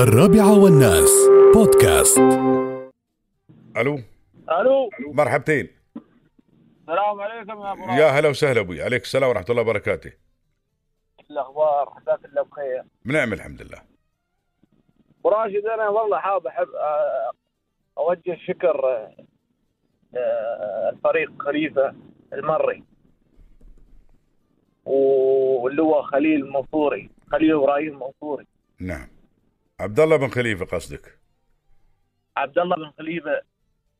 الرابعة والناس. بودكاست. ألو. ألو. مرحبتين. السلام عليكم يا أبو يا هلا وسهلا أبوي. عليك السلام ورحمة الله وبركاته. الأخبار عساك الله بخير. بنعم الحمد لله. أبو راشد أنا والله حاب أحب آه، أوجه الشكر آه، الفريق خليفة المري واللي هو خليل المنصوري خليل إبراهيم المنصوري. نعم. عبد الله بن خليفة قصدك؟ عبد الله بن خليفة.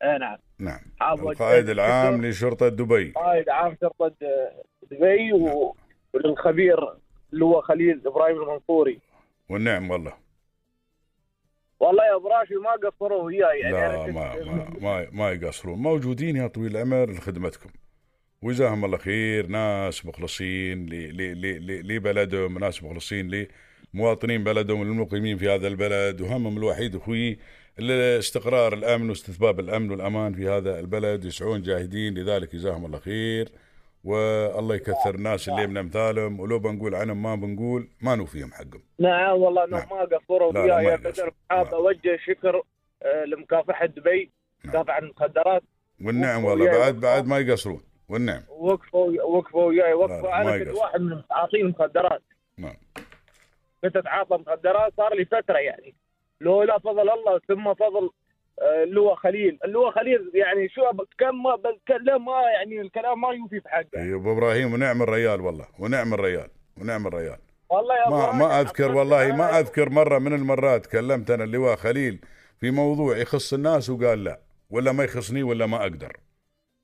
اي نعم. نعم. القائد العام لشرطة دبي. قائد عام شرطة آه، دبي و- وللخبير اللي هو خليل إبراهيم المنصوري والنعم والله. والله يا ابو راشد ما قصروا وياي. يعني لا أنا ما ما ما, ما يقصرون. موجودين يا طويل العمر لخدمتكم. وجزاهم الله خير. ناس مخلصين لبلدهم ناس مخلصين لمواطنين بلدهم المقيمين في هذا البلد وهمهم الوحيد أخوي الاستقرار الأمن واستتباب الأمن والأمان في هذا البلد يسعون جاهدين لذلك جزاهم الله خير والله يكثر الناس اللي من أمثالهم ولو بنقول عنهم ما بنقول ما نوفيهم حقهم نعم والله انهم نعم. ما قصروا وياي يا. بدر حاب. أوجه شكر آه، لمكافحة دبي نعم. مكافحة المخدرات والنعم والله بعد. بعد ما يقصرون والنعم وقفوا وقفوا وياي وقفوا أنا كنت. واحد من متعاطين مخدرات نعم كنت اتعاطى مخدرات صار لي فترة يعني. لولا فضل الله ثم فضل آه، اللي هو خليل. اللي هو خليل يعني شو كم ما بتكلم ما يعني الكلام ما يوفي بحقه اي أبو إبراهيم ونعم الريال والله ونعم الريال ونعم الريال. والله يا ما ما أذكر والله ما أذكر مرة من المرات كلمت أنا اللواء خليل في موضوع يخص الناس وقال لا ولا ما يخصني ولا ما أقدر.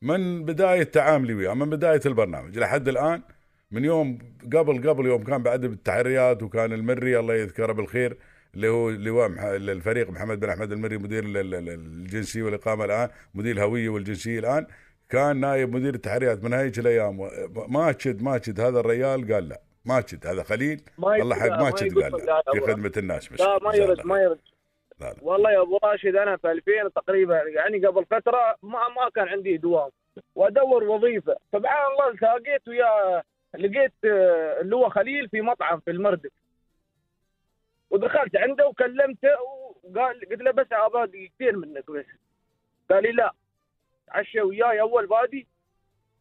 من بداية تعاملي وياه من بداية البرنامج لحد الآن من يوم قبل قبل يوم كان بعد بالتحريات وكان المري الله يذكره بالخير اللي هو لواء الفريق محمد بن أحمد المري مدير ال- ال- ال- الجنسيه والإقامة الآن مدير الهوية والجنسية الآن كان نائب مدير التحريات من هيك الأيام. و- ما تشد ما تشد هذا الريال؟ قال لا. ما تشد هذا خليل؟ ما الله حق يقول- ما ما تشد يقول قال لا في خدمة الناس مش لا ما يرد ما يرد. لا لا. والله يا أبو راشد أنا في 2000 تقريبا يعني قبل فترة ما ما كان عندي دوام. وأدور وظيفة. سبحان الله التقيت ويا لقيت آه، اللي هو خليل في مطعم في المردك ودخلت عنده وكلمته وقال قلت له بس أبغى دقيقتين منك بس. قال لي لا. عشى وياي أول بادي.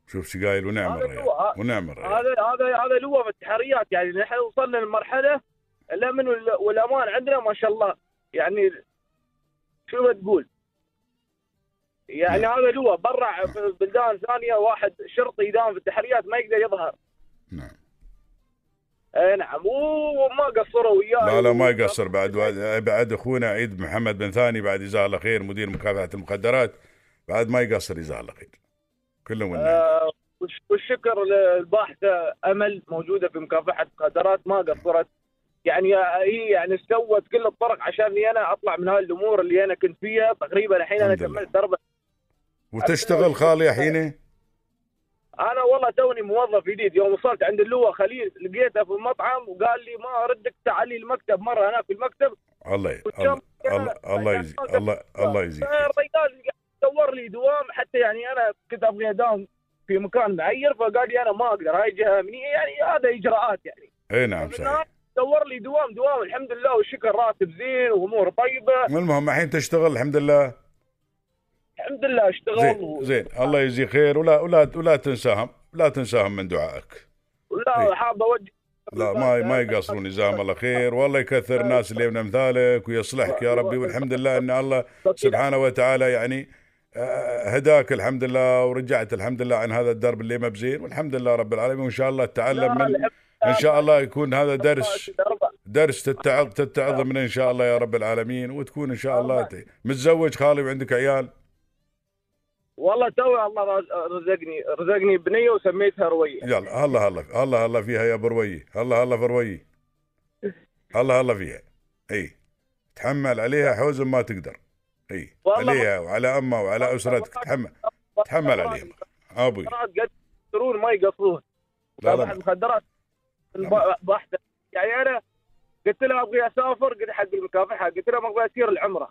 شوف شو قايل ونعم الريال. ونعم الريال هذا هذا هذا اللي هو في التحريات يعني نحن وصلنا لمرحلة الامن وال- والأمان عندنا ما شاء الله. يعني شو بتقول؟ يعني نعم. هذا اللي هو برا في بلدان ثانية واحد شرطي يداوم في التحريات ما يقدر يظهر. اي نعم. وما قصروا وياه لا لا ما يقصر. بعد بعد أخونا عيد محمد بن ثاني بعد جزاه الله خير مدير مكافحة المخدرات بعد ما يقصر جزاه الله خير. كلهم آه والش- والشكر للباحثة أمل موجودة في مكافحة المخدرات ما قصرت. يعني هي يعني سوت كل الطرق عشاني أنا أطلع من هاي الأمور اللي أنا كنت فيها. تقريبا الحين أنا. كملت أربع وتشتغل خالي حينه أنا والله توني موظف جديد. يوم وصلت عند اللواء خليل لقيته في المطعم وقال لي ما أردك تعالي المكتب مرة هنا في المكتب. الله الله الله الله يجزي الله الله يجزيك. الرجال دور لي دوام. حتى يعني أنا كنت أبغى أداوم في مكان معين فقال لي أنا ما أقدر هاي جهة امنيه يعني هذا إجراءات يعني. إي نعم صحيح. دور لي دوام دوام الحمد لله والشكر راتب زين وأمور طيبة. المهم الحين تشتغل الحمد لله. الحمد لله اشتغل زين و- زين الله يجزيك خير ولا ولا ولا تنساهم لا تنساهم من دعائك. ولا إيه. حاب أوجه لا ما ما يقصرون جزاهم الله خير والله يكثر الناس اللي من أمثالك ويصلحك يا ربي والحمد لله إن الله سبحانه وتعالى يعني آه، هداك الحمد لله ورجعت الحمد لله عن هذا الدرب اللي ما بزين والحمد لله رب العالمين وإن شاء الله تتعلم من إن شاء الله يكون هذا درس درس تتعظ تتعظ منه إن شاء الله يا رب العالمين وتكون إن شاء الله متزوج خالي وعندك عيال؟ والله تو الله رزقني رزقني بنية وسميتها رويه يلا هلا هلا هلا هلا فيها يا بروي هلا هلا في روي. هلا هلا فيها. إي. تحمل عليها حوز ما تقدر. إي. عليها وعلى أمها وعلى أسرتك. تحمل تحمل عليهم أبوي. يقصرون ما يقصرون. لا لا مخدرات بحثة يعني أنا قلت له أبغي أسافر قلت حق المكافحة قلت له أبغى أسير العمرة.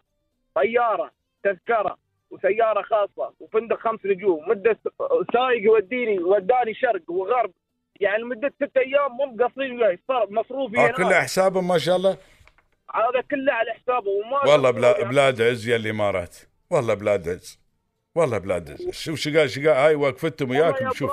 طيارة تذكرة. وسيارة خاصة وفندق خمس نجوم مدة سايق يوديني وداني شرق وغرب. يعني لمدة ست أيام مو مقصرين وياي صار مصروفي آه هناك. كلها حسابهم ما شاء الله؟ هذا كله على حسابه وما والله بلا بلاد عز يا الإمارات. والله بلاد عز والله بلاد عز شوف شقا شقا هاي وقفتهم وياكم يا شوف.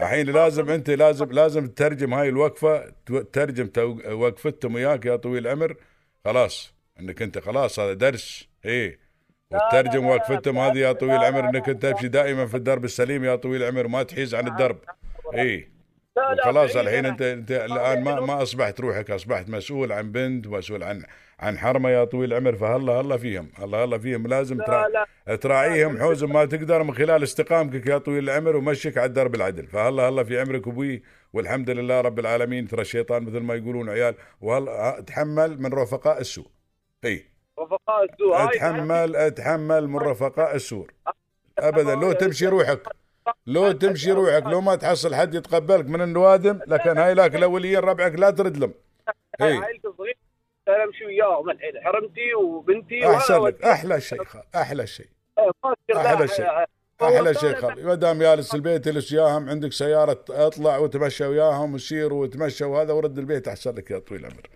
الحين لازم أنت لازم لازم تترجم هاي الوقفة تترجم وقفتهم وياك يا طويل العمر. خلاص إنك أنت خلاص هذا درس. إيه. وتترجم وقفتهم هذه يا طويل العمر إنك أنت تمشي دائما في الدرب السليم يا طويل العمر ما تحيز عن الدرب. لا وخلاص الحين. أنت أنت الآن ما ما أصبحت روحك أصبحت مسؤول عن بنت ومسؤول عن عن حرمة يا طويل العمر. فهلا هلا فيهم هلا هلا فيهم. لازم لا ترا تراعيهم حوز ما تقدر من خلال استقامتك يا طويل العمر ومشيك على الدرب العدل. فهلا هلا في عمرك أبوي والحمد لله رب العالمين. ترى الشيطان مثل ما يقولون عيال وهلا تحمل من رفقاء السوء. اي رفقاء السوء. هاي اتحمل أتحمل من رفقاء السوء ابدا لو تمشي روحك لو تمشي روحك لو ما تحصل حد يتقبلك من النوادم لكن هاي لك الاوليين ربعك لا ترد لهم. هاي اي عائلتي الصغيره أنا أمشي وياهم. الحين حرمتي وبنتي أحسن لك. أحلى شيء أحلى شيء. أحلى لا- شيء. آه، أحلى آه، شيء ما دام جالس البيت اجلس وياهم عندك سيارة اطلع وتمشى وياهم وسير وتمشى وهذا ورد البيت أحسن لك يا طويل العمر.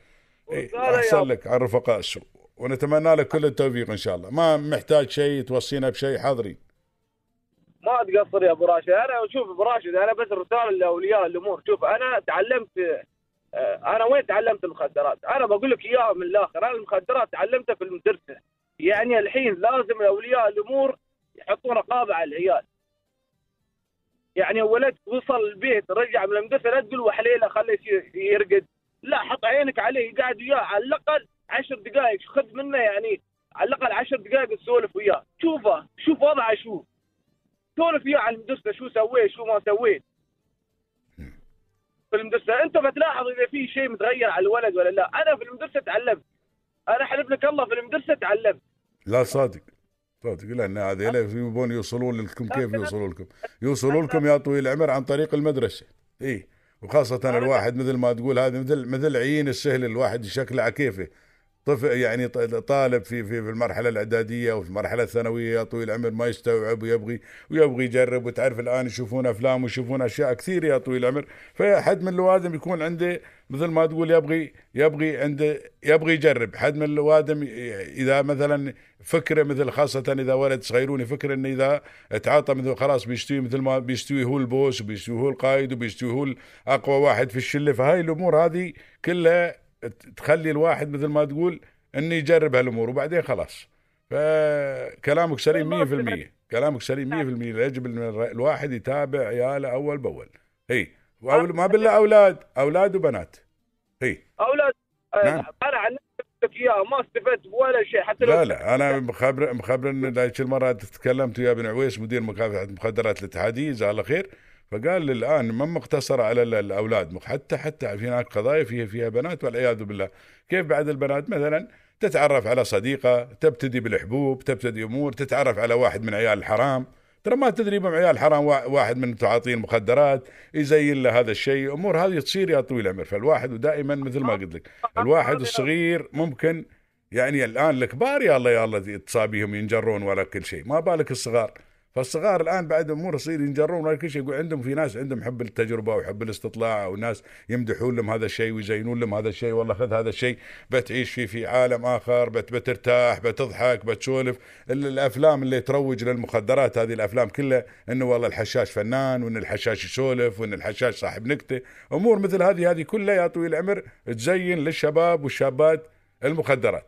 إيه أحسن لك عن رفقاء السوء. ونتمنى لك كل التوفيق إن شاء الله. ما محتاج شيء توصينا بشيء حاضرين. ما تقصر يا أبو راشد. أنا شوف أبو راشد أنا بس رسالة لأولياء الأمور. شوف أنا تعلمت آه، أنا وين تعلمت المخدرات؟ أنا بقول لك إياها من الآخر. أنا المخدرات تعلمتها في المدرسة. يعني الحين لازم أولياء الأمور يحطون رقابة على العيال. يعني ولد وصل البيت رجع من المدرسة لا تقول وحليله خليه يصير- يرقد. لا حط عينك عليه قاعد وياه على الأقل عشر دقائق خذ منه يعني على الأقل عشر دقائق تسولف وياه. شوفه شوف وضعه شو. سولف وياه عن المدرسة شو سويت شو ما سويت. في المدرسة أنت بتلاحظ إذا في شيء متغير على الولد ولا لا. أنا في المدرسة تعلمت. أنا احلف لك الله في المدرسة تعلمت. لا صادق. صادق. لأن هذول يبون يوصلون لكم كيف يوصلون لكم؟ يوصلوا لكم يا طويل العمر عن طريق المدرسة. اي وخاصة الواحد مثل ما تقول هذا مثل مثل عين السهل الواحد شكله على كيفه. طفل يعني طالب في في في المرحلة الإعدادية وفي المرحلة الثانوية طويل العمر ما يستوعب ويبغي ويبغي يجرب وتعرف الآن يشوفون أفلام ويشوفون أشياء كثير يا طويل العمر فحد من الوادم يكون عنده مثل ما تقول يبغي يبغي عنده يبغي يجرب. حد من الوادم إذا مثلا فكره مثل خاصة إذا ولد صغيرون يفكر انه إذا تعاطى مثل خلاص بيستوي مثل ما بيستوي هو البوس وبيستوي هو القائد وبيستوي هو اقوى واحد في الشلة. فهاي الأمور هذه كلها تخلي الواحد مثل ما تقول إنه يجرب هالأمور وبعدين خلاص. فكلامك سليم 100% كلامك سليم 100% يجب إن الواحد يتابع عياله أول بأول. اي وأول ما بالله أولاد أولاد وبنات. اي أولاد نعم. أنا عن لك اياها ما استفدت بولا شيء حتى لا لا. أنا مخبر مخبر إن ذيك المرة تكلمت ويا ابن عويس مدير مكافحة المخدرات الاتحادية جزاه الله خير. فقال الآن ما مقتصره على ال- الأولاد؟ حتى حتى في هناك قضايا فيها فيها بنات والعياذ بالله. كيف بعد البنات؟ مثلا تتعرف على صديقة تبتدي بالحبوب تبتدي أمور تتعرف على واحد من عيال الحرام. ترى ما تدري من عيال الحرام وا- واحد من تعاطين المخدرات يزين له هذا الشيء. أمور هذه تصير يا طويل العمر. فالواحد ودائما مثل ما قلت لك الواحد الصغير ممكن يعني الآن الكبار يا الله يا الله تصابيهم ينجرون ولا كل شيء. ما بالك الصغار؟ فالصغار الآن بعد أمور يصير ينجرون ولا كل شيء يقول عندهم في ناس عندهم حب التجربة وحب الاستطلاع وناس يمدحون لهم هذا الشيء ويزينون لهم هذا الشيء والله خذ هذا الشيء بتعيش فيه في عالم آخر بت بترتاح بتضحك بتسولف. ال- الأفلام اللي تروج للمخدرات هذه الأفلام كلها إنه والله الحشاش فنان وإن الحشاش يسولف وإن الحشاش صاحب نكتة. أمور مثل هذه هذه كلها يا طويل العمر تزين للشباب والشابات المخدرات.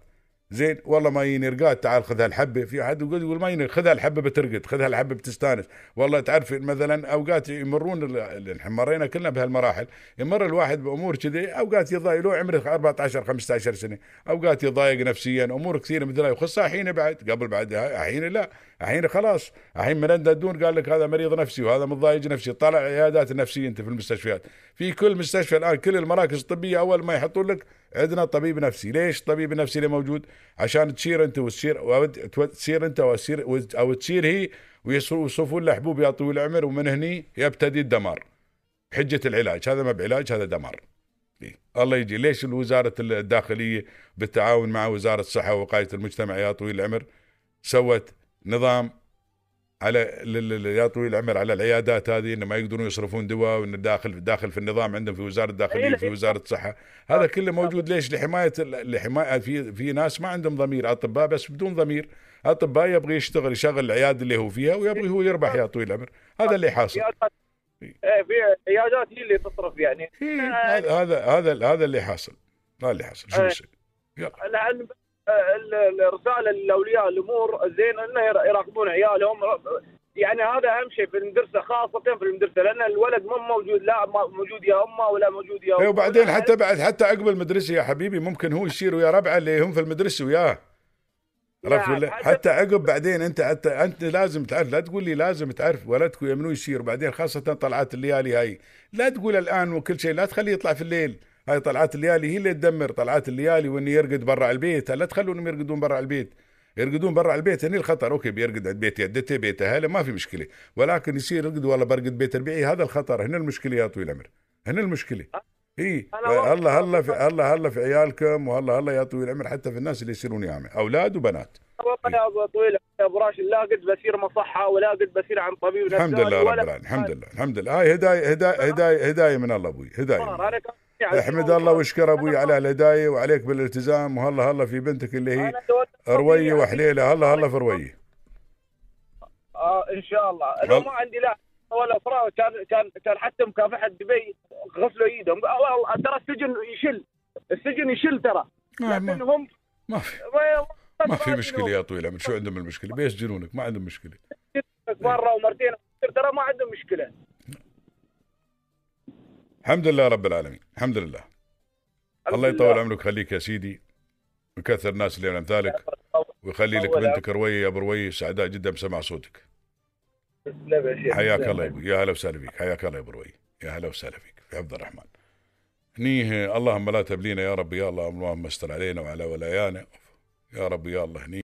زين والله ما ينرقات تعال خذ هالحبة. في أحد يقول يقول ما ينرق خذ هالحبة بترقد خذ هالحبة بتستانس. والله تعرف مثلا أوقات يمرون مرينا كلنا بهالمراحل. يمر الواحد بأمور كذي أوقات يضايق. له عمره 14 15 سنة أوقات يضايق نفسيا. امور كثيرة مثلها يخصها الحين بعد قبل بعد الحين لا. الحين خلاص. الحين من الدون قال لك هذا مريض نفسي وهذا متضايق نفسي. طلع عيادات النفسيه أنت في المستشفيات. في كل مستشفى الآن كل المراكز الطبية أول ما يحطون لك عندنا طبيب نفسي. ليش الطبيب النفسي اللي موجود؟ عشان تصير انت وتصير أو انت وتصير أو تصير هي ويصرفون له حبوب يا طويل العمر ومن هني يبتدي الدمار. بحجة العلاج. هذا ما بعلاج هذا دمار. إيه. الله يجي. ليش الوزارة الداخلية بالتعاون مع وزارة الصحة ووقايه المجتمع يا طويل العمر سوت نظام على يا طويل العمر على العيادات هذه إنه ما يقدرون يصرفون دواء وان داخل داخل في النظام عندهم في وزارة الداخلية إيه، في إيه. وزارة الصحة. هذا كله موجود. ليش؟ لحماية لحماية في في ناس ما عندهم ضمير. أطباء بس بدون ضمير. أطباء يبغى يشتغل يشغل العيادة اللي هو فيها ويبغى هو يربح يا طويل العمر. هذا اللي حاصل. إيه. في عيادات هي اللي تصرف يعني. إيه، هذا هذا هذا اللي حاصل. هذا اللي حاصل. شو إيه. بصير يلا. الرسالة لاولياء الأمور زين إنه ير- يراقبون عيالهم. يعني هذا أهم شيء في المدرسة خاصة في المدرسة لأن الولد مو موجود لا موجود يا أمه ولا موجود يا إيه، أبوه. وبعدين حتى بعد حتى عقب المدرسة يا حبيبي ممكن هو يصير ويا ربعه اللي هم في المدرسة وياه. عرفت ولا حتى- حتى عقب بعدين أنت انت أنت لازم تعرف لا تقول لي لازم تعرف ولدك ويا منو يصير بعدين خاصة طلعات الليالي هاي لا تقول الآن وكل شيء لا تخليه يطلع في الليل. هاي طلعات الليالي هي اللي تدمر طلعات الليالي وإنه يرقد برا البيت. لا تخلونهم يرقدون برا البيت. يرقدون برا البيت هني الخطر. okay بيرقد عند بيت يدته بيت اهله ما في مشكلة. ولكن يصير يرقد والله برقد بيت ربيعي هذا الخطر. هنا المشكلة يا طويل العمر. هنا المشكلة. إي. أنا واثق- هلا هلا في هلا هلا في عيالكم وهلا هلا يا طويل العمر حتى في الناس اللي يصيرون ياما. أولاد وبنات. والله يا ابو طويل يا أبو راشد لا قد بصير مصحة ولا قد بصير عن طبيب الحمد لله رب العالمين الحمد لله الحمد لله. هاي هداية هداية هداية هداية من الله أبوي هداية من يعني احمد الله واشكر أبوي على الهداية وعليك بالالتزام وهلا هلا في بنتك اللي هي روية يعني- وحليلة. هلا هلا في روية. آه إن شاء الله. لو ما عندي لا ولا فرا كان كان كان حتى مكافحة دبي غسلوا ايدهم ترى السجن يشل. السجن يشل ترى. ما, لكن ما, في ما في مشكلة يا طويل العمر شو عندهم المشكلة؟ بيسجنونك ما عندهم مشكلة. مرة ومرتين. ترى ما عندهم مشكلة. الحمد لله رب العالمين. الحمد لله. الله يطول عمرك. خليك يا سيدي. ويكثر الناس اللي من امثالك ويخلي لك بنتك روية يا أبو روية. سعداء جدا بسمع صوتك. حياك. الله يا أبوي يا هلا وسهلا فيك. حياك الله يا أبو روي يا هلا وسهلا فيك. في عبد الرحمن. هنيه اللهم لا تبلينا يا رب. يا الله اللهم استر علينا وعلى ولايانا. يا رب يا الله هنيه